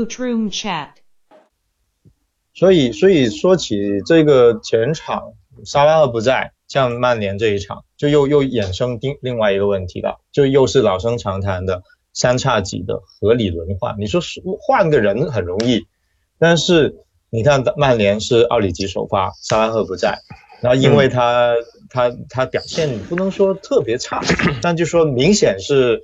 Boot Room Chat。所以，所以说起这个前场，沙拉赫不在，像曼联这一场，就又又衍生另另外一个问题了，就又是老生常谈的三叉戟的合理轮换。你说换个人很容易，但是你看曼联是奥里吉首发，沙拉赫不在，然后因为他他他表现不能说特别差，但就说明显是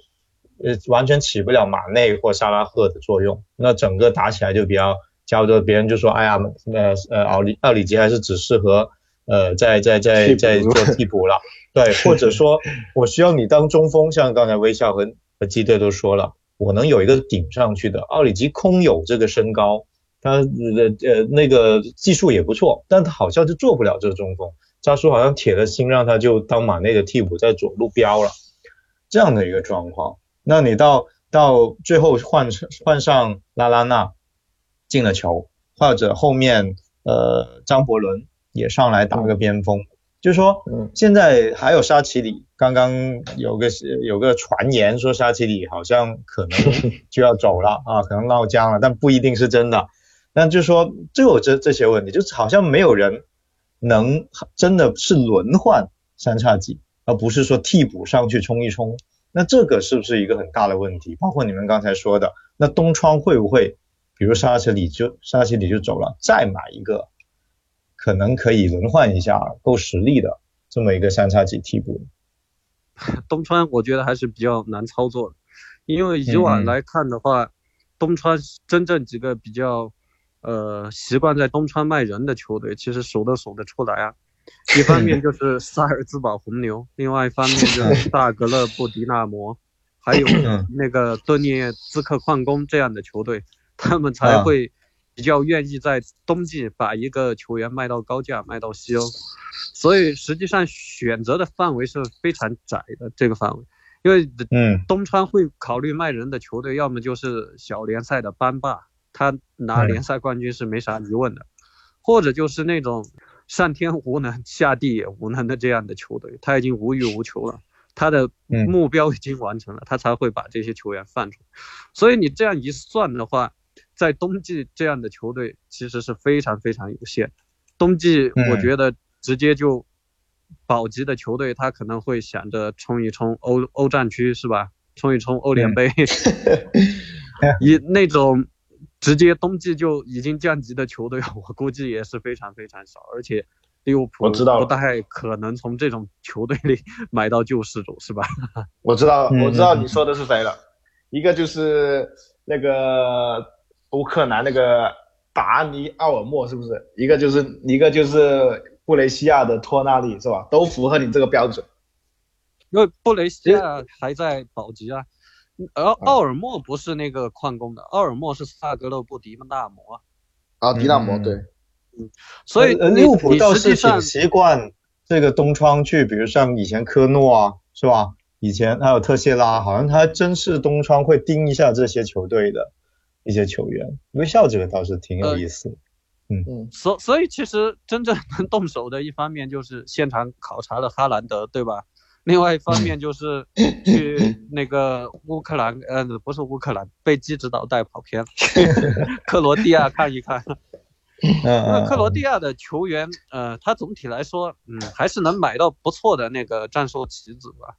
呃完全起不了马内或沙拉赫的作用，那整个打起来就比较。叫做别人就说，哎呀，呃呃，奥里奥里吉还是只适合呃在在在在做替补了，对，或者说 我需要你当中锋，像刚才微笑和和基队都说了，我能有一个顶上去的，奥里吉空有这个身高，他呃呃那个技术也不错，但他好像就做不了这个中锋，扎叔好像铁了心让他就当马内的替补在左路飙了，这样的一个状况，那你到到最后换换上拉拉纳。进了球，或者后面呃张伯伦也上来打个边锋，就是说现在还有沙奇里，刚刚有个有个传言说沙奇里好像可能 就要走了啊，可能闹僵了，但不一定是真的。但就是说就有这这些问题，就是好像没有人能真的是轮换三叉戟，而不是说替补上去冲一冲。那这个是不是一个很大的问题？包括你们刚才说的，那东窗会不会？比如沙奇里就沙奇里就走了，再买一个可能可以轮换一下够实力的这么一个三叉戟替补。东川我觉得还是比较难操作的，因为以往来看的话，东川真正几个比较呃习惯在东川卖人的球队，其实数都数得出来啊。一方面 就是萨尔兹堡红牛，另外一方面就是萨格勒布迪纳摩，还有那个顿涅茨克矿工这样的球队。他们才会比较愿意在冬季把一个球员卖到高价，卖到西欧，所以实际上选择的范围是非常窄的这个范围，因为嗯，东川会考虑卖人的球队，要么就是小联赛的班霸，他拿联赛冠军是没啥疑问的，或者就是那种上天无能下地也无能的这样的球队，他已经无欲无求了。他的目标已经完成了，他才会把这些球员放出来。所以你这样一算的话，在冬季这样的球队其实是非常非常有限。冬季我觉得直接就保级的球队，他可能会想着冲一冲欧欧战区是吧？冲一冲欧联杯。以那种直接冬季就已经降级的球队，我估计也是非常非常少，而且。利物浦不太可能从这种球队里 买到救世主，是吧？我知道，我知道你说的是谁了。一个就是那个乌克兰那个达尼奥尔莫，是不是？一个就是一个就是布雷西亚的托纳利，是吧？都符合你这个标准。因为布雷西亚还在保级啊，而奥尔莫不是那个矿工的，奥尔莫是萨格勒布迪纳摩啊，迪纳摩对。嗯，所以利物浦倒是挺习惯这个东窗去，比如像以前科诺啊，是吧？以前还有特谢拉，好像他真是东窗会盯一下这些球队的一些球员。微笑这个倒是挺有意思。嗯嗯，所所以其实真正能动手的一方面就是现场考察了哈兰德，对吧？另外一方面 就是去那个乌克兰，呃，不是乌克兰，被基指导带跑偏了，克罗地亚看一看。那克罗地亚的球员，呃，他总体来说，嗯，还是能买到不错的那个战术棋子吧。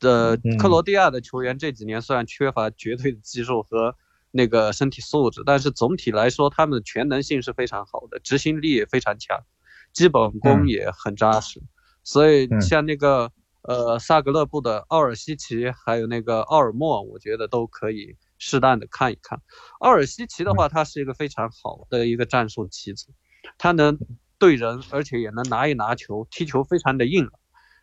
的克罗地亚的球员这几年虽然缺乏绝对的技术和那个身体素质，但是总体来说，他们的全能性是非常好的，执行力也非常强，基本功也很扎实。所以像那个呃萨格勒布的奥尔西奇，还有那个奥尔莫，我觉得都可以。适当的看一看，奥尔西奇的话，他是一个非常好的一个战术棋子，他能对人，而且也能拿一拿球，踢球非常的硬，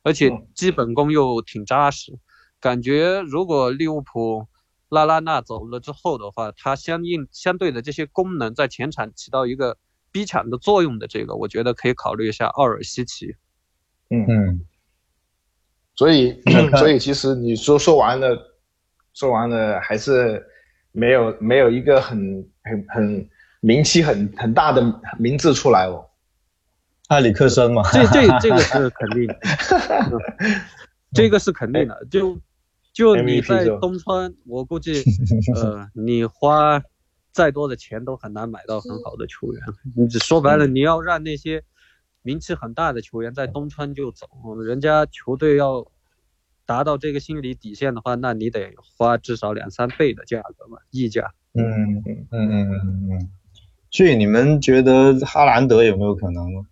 而且基本功又挺扎实。感觉如果利物浦拉拉纳走了之后的话，他相应相对的这些功能在前场起到一个逼抢的作用的，这个我觉得可以考虑一下奥尔西奇。嗯嗯，所以 所以其实你说说完了，说完了还是。没有没有一个很很很名气很很大的名字出来哦，埃里克森嘛，这这这个是肯定的，这个是肯定的。就就你在东川，我估计 呃，你花再多的钱都很难买到很好的球员。你说白了，你要让那些名气很大的球员在东川就走，人家球队要达到这个心理底线的话，那你得花至少两三倍的价格嘛，溢价。嗯嗯嗯嗯嗯嗯。所以你们觉得哈兰德有没有可能呢？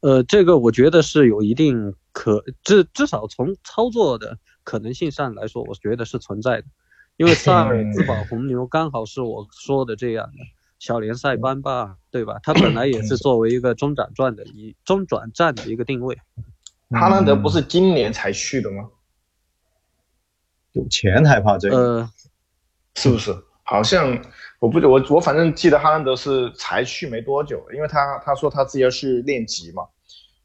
呃，这个我觉得是有一定可至至少从操作的可能性上来说，我觉得是存在的。因为萨尔兹堡红牛刚好是我说的这样的小联赛班霸，对吧？他本来也是作为一个中转站的一中转站的一个定位。哈兰德不是今年才去的吗？有钱还怕这个？呃，是不是？好像我不我我反正记得哈兰德是才去没多久，因为他他说他自己要去练级嘛，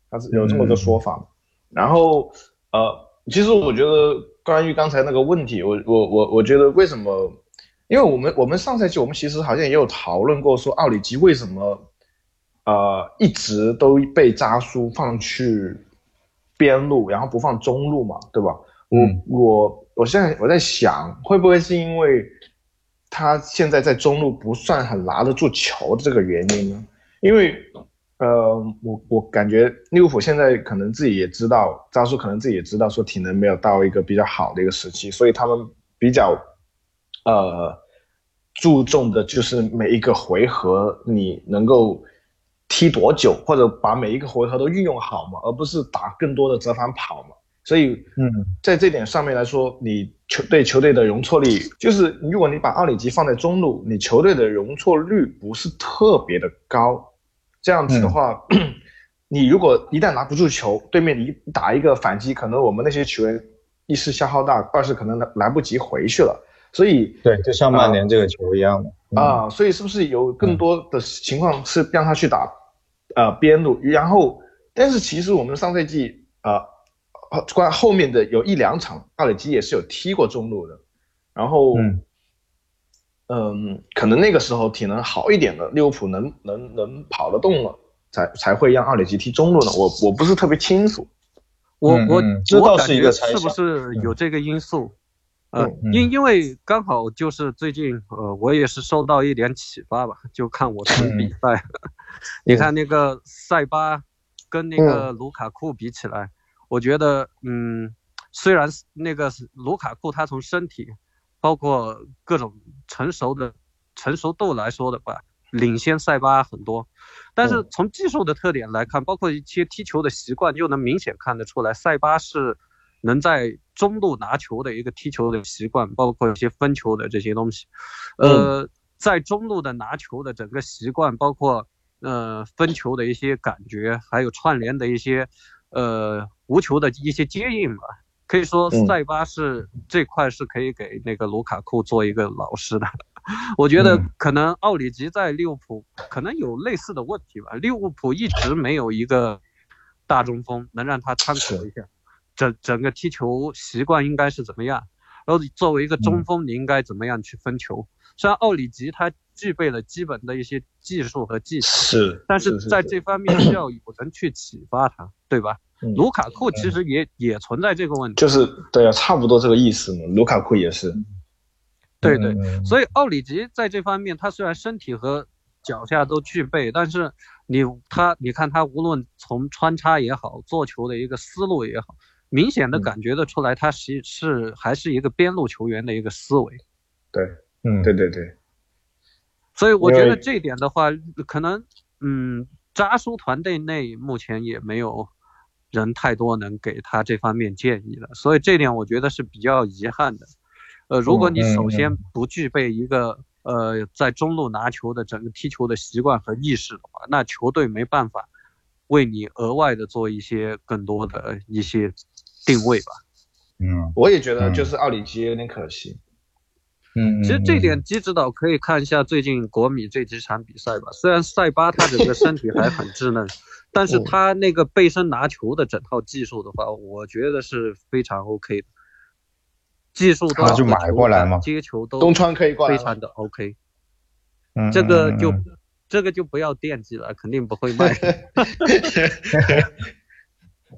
他是有这么个说法。然后呃，其实我觉得关于刚才那个问题，我我我我觉得为什么？因为我们我们上赛季我们其实好像也有讨论过，说奥里吉为什么呃一直都被扎叔放去边路，然后不放中路嘛，对吧？我我我现在我在想，会不会是因为？他现在在中路不算很拿得住球的这个原因呢？因为，呃，我我感觉利物浦现在可能自己也知道，扎叔可能自己也知道，说体能没有到一个比较好的一个时期，所以他们比较，呃，注重的就是每一个回合你能够踢多久，或者把每一个回合都运用好嘛，而不是打更多的折返跑嘛。所以，嗯，在这点上面来说，你球对球队的容错率，就是如果你把奥里吉放在中路，你球队的容错率不是特别的高。这样子的话，你如果一旦拿不住球，对面你打一个反击，可能我们那些球员一是消耗大，二是可能来来不及回去了。所以，对，就像曼联这个球一样的啊。所以是不是有更多的情况是让他去打，呃，边路？然后，但是其实我们上赛季啊。关后面的有一两场，阿里基也是有踢过中路的，然后，嗯，可能那个时候体能好一点的利物浦能能能跑得动了，才才会让阿里吉踢中路呢。我我不是特别清楚，我我知道是一个猜是不是有这个因素？呃，因因为刚好就是最近，呃，我也是受到一点启发吧，就看我的比赛，你看那个塞巴跟那个卢卡库比起来。我觉得，嗯，虽然那个卢卡库他从身体，包括各种成熟的成熟度来说的话，领先塞巴很多，但是从技术的特点来看，包括一些踢球的习惯，就能明显看得出来，塞巴是能在中路拿球的一个踢球的习惯，包括一些分球的这些东西，呃，在中路的拿球的整个习惯，包括呃分球的一些感觉，还有串联的一些。呃，无球的一些接应吧，可以说塞巴是这块是可以给那个卢卡库做一个老师的。我觉得可能奥里吉在利物浦可能有类似的问题吧，利物浦一直没有一个大中锋能让他参考一下，整整个踢球习惯应该是怎么样，然后作为一个中锋你应该怎么样去分球。虽然奥里吉他具备了基本的一些技术和技巧，是，但是在这方面需要有人去启发他，对吧？卢卡库其实也也存在这个问题，就是对啊，差不多这个意思嘛。卢卡库也是，对对，所以奥里吉在这方面，他虽然身体和脚下都具备，但是你他你看他无论从穿插也好，做球的一个思路也好，明显的感觉得出来，他是是还是一个边路球员的一个思维。对，嗯，对对对。所以我觉得这一点的话，可能嗯，扎叔团队内目前也没有。人太多，能给他这方面建议了，所以这点我觉得是比较遗憾的。呃，如果你首先不具备一个呃在中路拿球的整个踢球的习惯和意识的话，那球队没办法为你额外的做一些更多的一些定位吧。嗯，我也觉得就是奥里吉有点可惜。嗯，其实这点机指导可以看一下最近国米这几场比赛吧。虽然塞巴他整个身体还很稚嫩。但是他那个背身拿球的整套技术的话，我觉得是非常 OK 的，技术他就买过来嘛，接球都东川可以过来，非常的 OK。嗯，这个就这个就不要惦记了，肯定不会卖。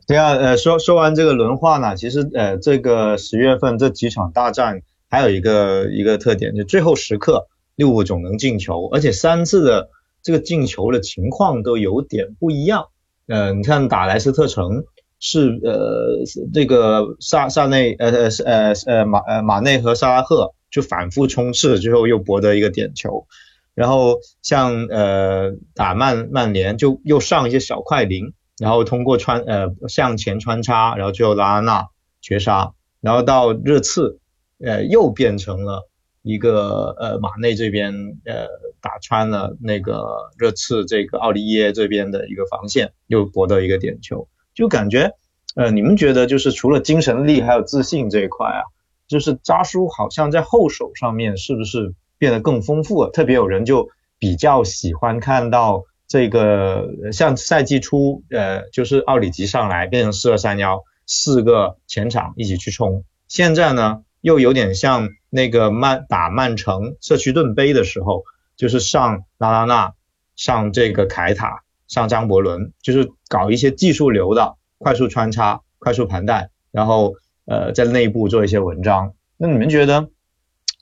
这样呃，说说完这个轮换呢，其实呃，这个十月份这几场大战。还有一个一个特点，就最后时刻利物浦总能进球，而且三次的这个进球的情况都有点不一样。呃，你看打莱斯特城是呃这个萨萨内呃呃呃呃马呃马内和萨拉赫就反复冲刺，最后又博得一个点球。然后像呃打曼曼联就又上一些小快灵，然后通过穿呃向前穿插，然后最后拉拉纳绝杀，然后到热刺呃又变成了一个呃马内这边呃打穿了那个热刺这个奥利耶这边的一个防线，又博得一个点球，就感觉呃你们觉得就是除了精神力还有自信这一块啊，就是扎叔好像在后手上面是不是？变得更丰富了，特别有人就比较喜欢看到这个，像赛季初，呃，就是奥里吉上来变成四二三幺，四个前场一起去冲。现在呢，又有点像那个曼打曼城社区盾杯的时候，就是上拉拉纳，上这个凯塔，上张伯伦，就是搞一些技术流的快速穿插、快速盘带，然后呃在内部做一些文章。那你们觉得？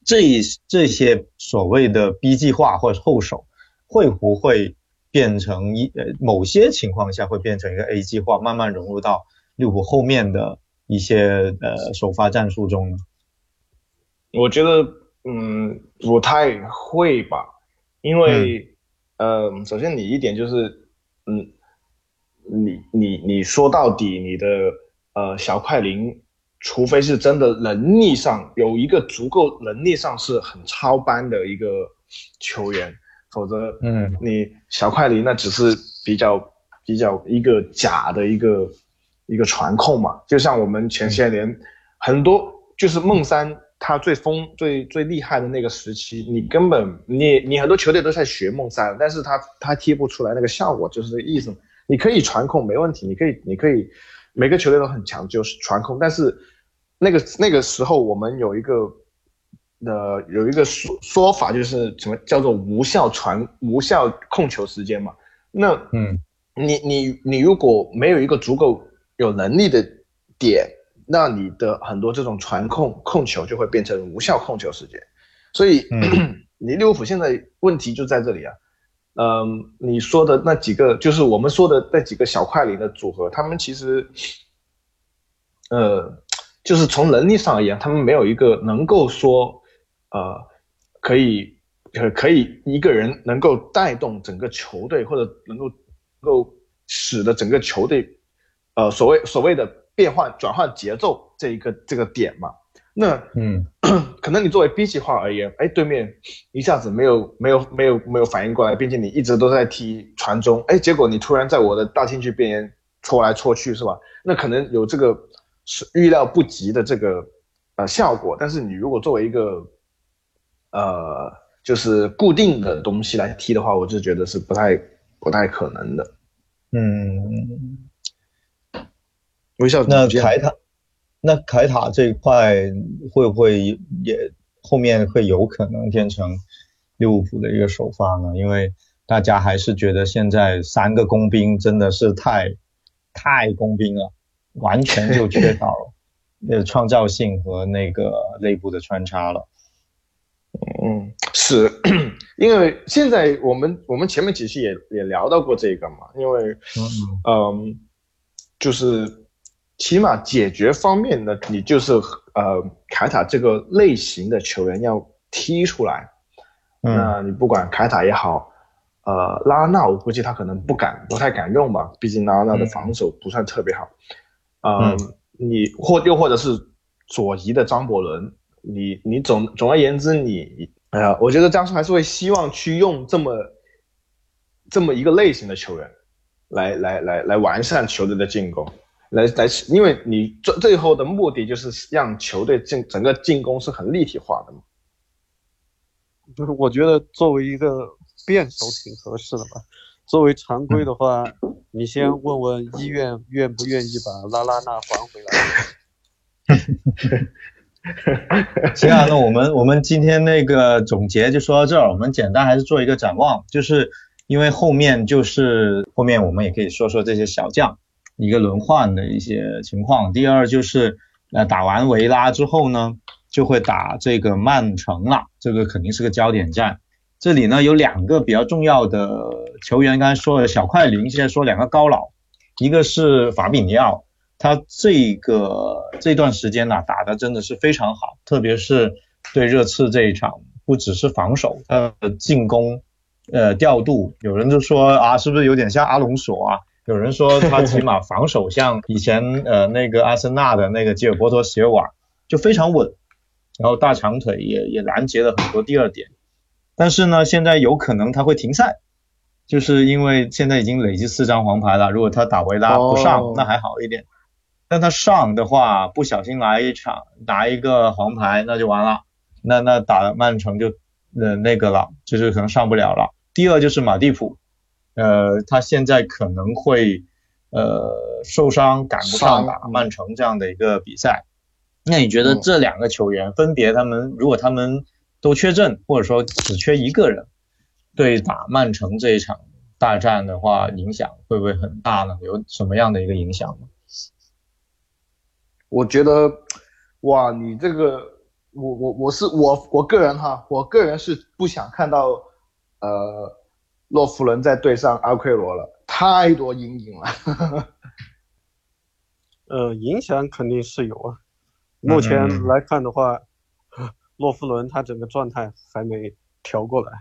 这这些所谓的 B 计划或者后手，会不会变成一呃某些情况下会变成一个 A 计划，慢慢融入到利物浦后面的一些呃首发战术中呢？我觉得嗯不太会吧，因为呃首先你一点就是嗯你你你说到底你的呃小快灵。除非是真的能力上有一个足够能力上是很超班的一个球员，否则，嗯，你小快灵那只是比较比较一个假的一个一个传控嘛。就像我们前些年很多就是孟山他最疯最最厉害的那个时期，你根本你你很多球队都在学梦三，但是他他踢不出来那个效果，就是这个意思。你可以传控没问题，你可以你可以每个球队都很强，就是传控，但是。那个那个时候，我们有一个，呃，有一个说说法，就是什么叫做无效传、无效控球时间嘛。那，嗯，你你你如果没有一个足够有能力的点，那你的很多这种传控控球就会变成无效控球时间。所以，你利物浦现在问题就在这里啊。嗯，你说的那几个，就是我们说的那几个小快灵的组合，他们其实，呃。就是从能力上而言，他们没有一个能够说，呃，可以，呃，可以一个人能够带动整个球队，或者能够，能够使得整个球队，呃，所谓所谓的变换转换节奏这一个这个点嘛。那，嗯，可能你作为 B 计划而言，哎，对面一下子没有没有没有没有反应过来，并且你一直都在踢传中，哎，结果你突然在我的大禁区边缘戳来戳去，是吧？那可能有这个。是预料不及的这个呃效果，但是你如果作为一个呃就是固定的东西来踢的话，我就觉得是不太不太可能的。嗯，微笑。那凯塔，那凯塔这一块会不会也后面会有可能变成利物浦的一个首发呢？因为大家还是觉得现在三个工兵真的是太太工兵了。完全就缺少那 创造性和那个内部的穿插了。嗯，是 因为现在我们我们前面几期也也聊到过这个嘛，因为嗯，就是起码解决方面的，你就是呃凯塔这个类型的球员要踢出来。那你不管凯塔也好，呃拉纳，我估计他可能不敢不太敢用吧，毕竟拉纳的防守不算特别好。嗯，你或又或者是左移的张伯伦，你你总总而言之，你哎呀，我觉得江苏还是会希望去用这么这么一个类型的球员，来来来来完善球队的进攻，来来，因为你最最后的目的就是让球队进整个进攻是很立体化的嘛。就是我觉得作为一个辩手挺合适的吧。作为常规的话，你先问问医院愿不愿意把拉拉纳还回来。行啊，那我们我们今天那个总结就说到这儿，我们简单还是做一个展望，就是因为后面就是后面我们也可以说说这些小将一个轮换的一些情况。第二就是呃打完维拉之后呢，就会打这个曼城了，这个肯定是个焦点战。这里呢有两个比较重要的球员，刚才说了小快灵，现在说两个高老，一个是法比尼奥，他这个这段时间呢打的真的是非常好，特别是对热刺这一场，不只是防守，他的进攻呃调度，有人就说啊是不是有点像阿隆索啊？有人说他起码防守像以前呃那个阿森纳的那个吉尔伯托席尔瓦，就非常稳。然后大长腿也也拦截了很多第二点，但是呢，现在有可能他会停赛，就是因为现在已经累积四张黄牌了。如果他打维拉不上，那还好一点。但他上的话，不小心来一场拿一个黄牌，那就完了。那那打曼城就呃那个了，就是可能上不了了。第二就是马蒂普，呃，他现在可能会呃受伤，赶不上打曼城这样的一个比赛。那你觉得这两个球员分别他们如果他们都缺阵，或者说只缺一个人，对打曼城这一场大战的话，影响会不会很大呢？有什么样的一个影响吗？我觉得，哇，你这个，我我我是我我个人哈，我个人是不想看到呃洛夫伦再对上阿奎罗了，太多阴影了。呃，影响肯定是有啊。目前来看的话，洛夫伦他整个状态还没调过来。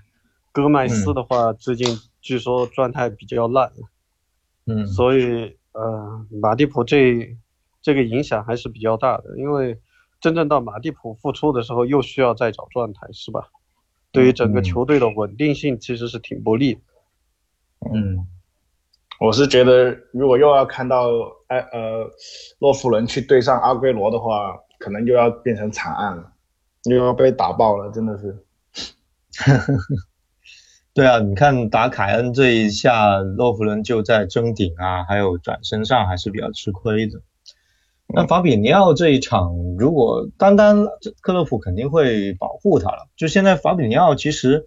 戈麦斯的话，最近据说状态比较烂。嗯，所以呃，马蒂普这这个影响还是比较大的，因为真正到马蒂普复出的时候，又需要再找状态，是吧？对于整个球队的稳定性其实是挺不利。嗯，我是觉得如果又要看到埃呃洛夫伦去对上阿圭罗的话。可能又要变成惨案了，又要被打爆了，真的是。对啊，你看打凯恩这一下，洛夫伦就在争顶啊，还有转身上还是比较吃亏的。那法比尼奥这一场，如果单单克洛普肯定会保护他了。就现在法比尼奥其实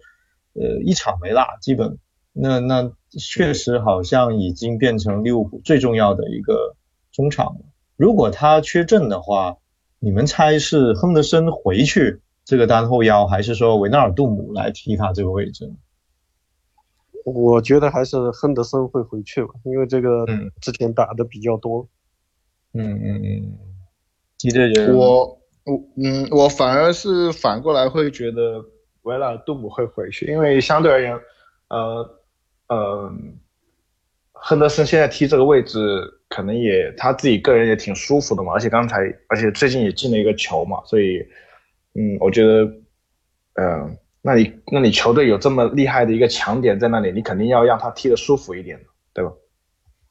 呃一场没落，基本那那确实好像已经变成利物浦最重要的一个中场了。如果他缺阵的话，你们猜是亨德森回去这个单后腰，还是说维纳尔杜姆来踢他这个位置？我觉得还是亨德森会回去吧，因为这个之前打的比较多。嗯嗯嗯，基队觉得我我嗯，我反而是反过来会觉得维拉尔杜姆会回去，因为相对而言，呃呃，亨德森现在踢这个位置。可能也他自己个人也挺舒服的嘛，而且刚才而且最近也进了一个球嘛，所以嗯，我觉得嗯，那你那你球队有这么厉害的一个强点在那里，你肯定要让他踢得舒服一点的，对吧？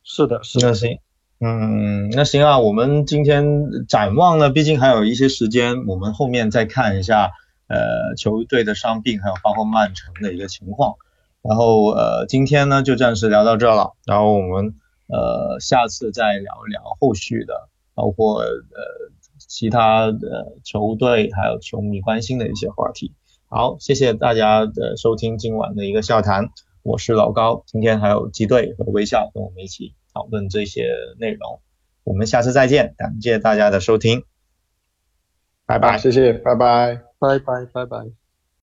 是的，是的，行，嗯，那行啊，我们今天展望呢，毕竟还有一些时间，我们后面再看一下呃球队的伤病，还有包括曼城的一个情况，然后呃今天呢就暂时聊到这了，然后我们。呃，下次再聊一聊后续的，包括呃其他的球队还有球迷关心的一些话题。好，谢谢大家的收听今晚的一个笑谈，我是老高，今天还有基队和微笑跟我们一起讨论这些内容，我们下次再见，感谢大家的收听，拜拜，谢谢，拜拜，拜拜，拜拜。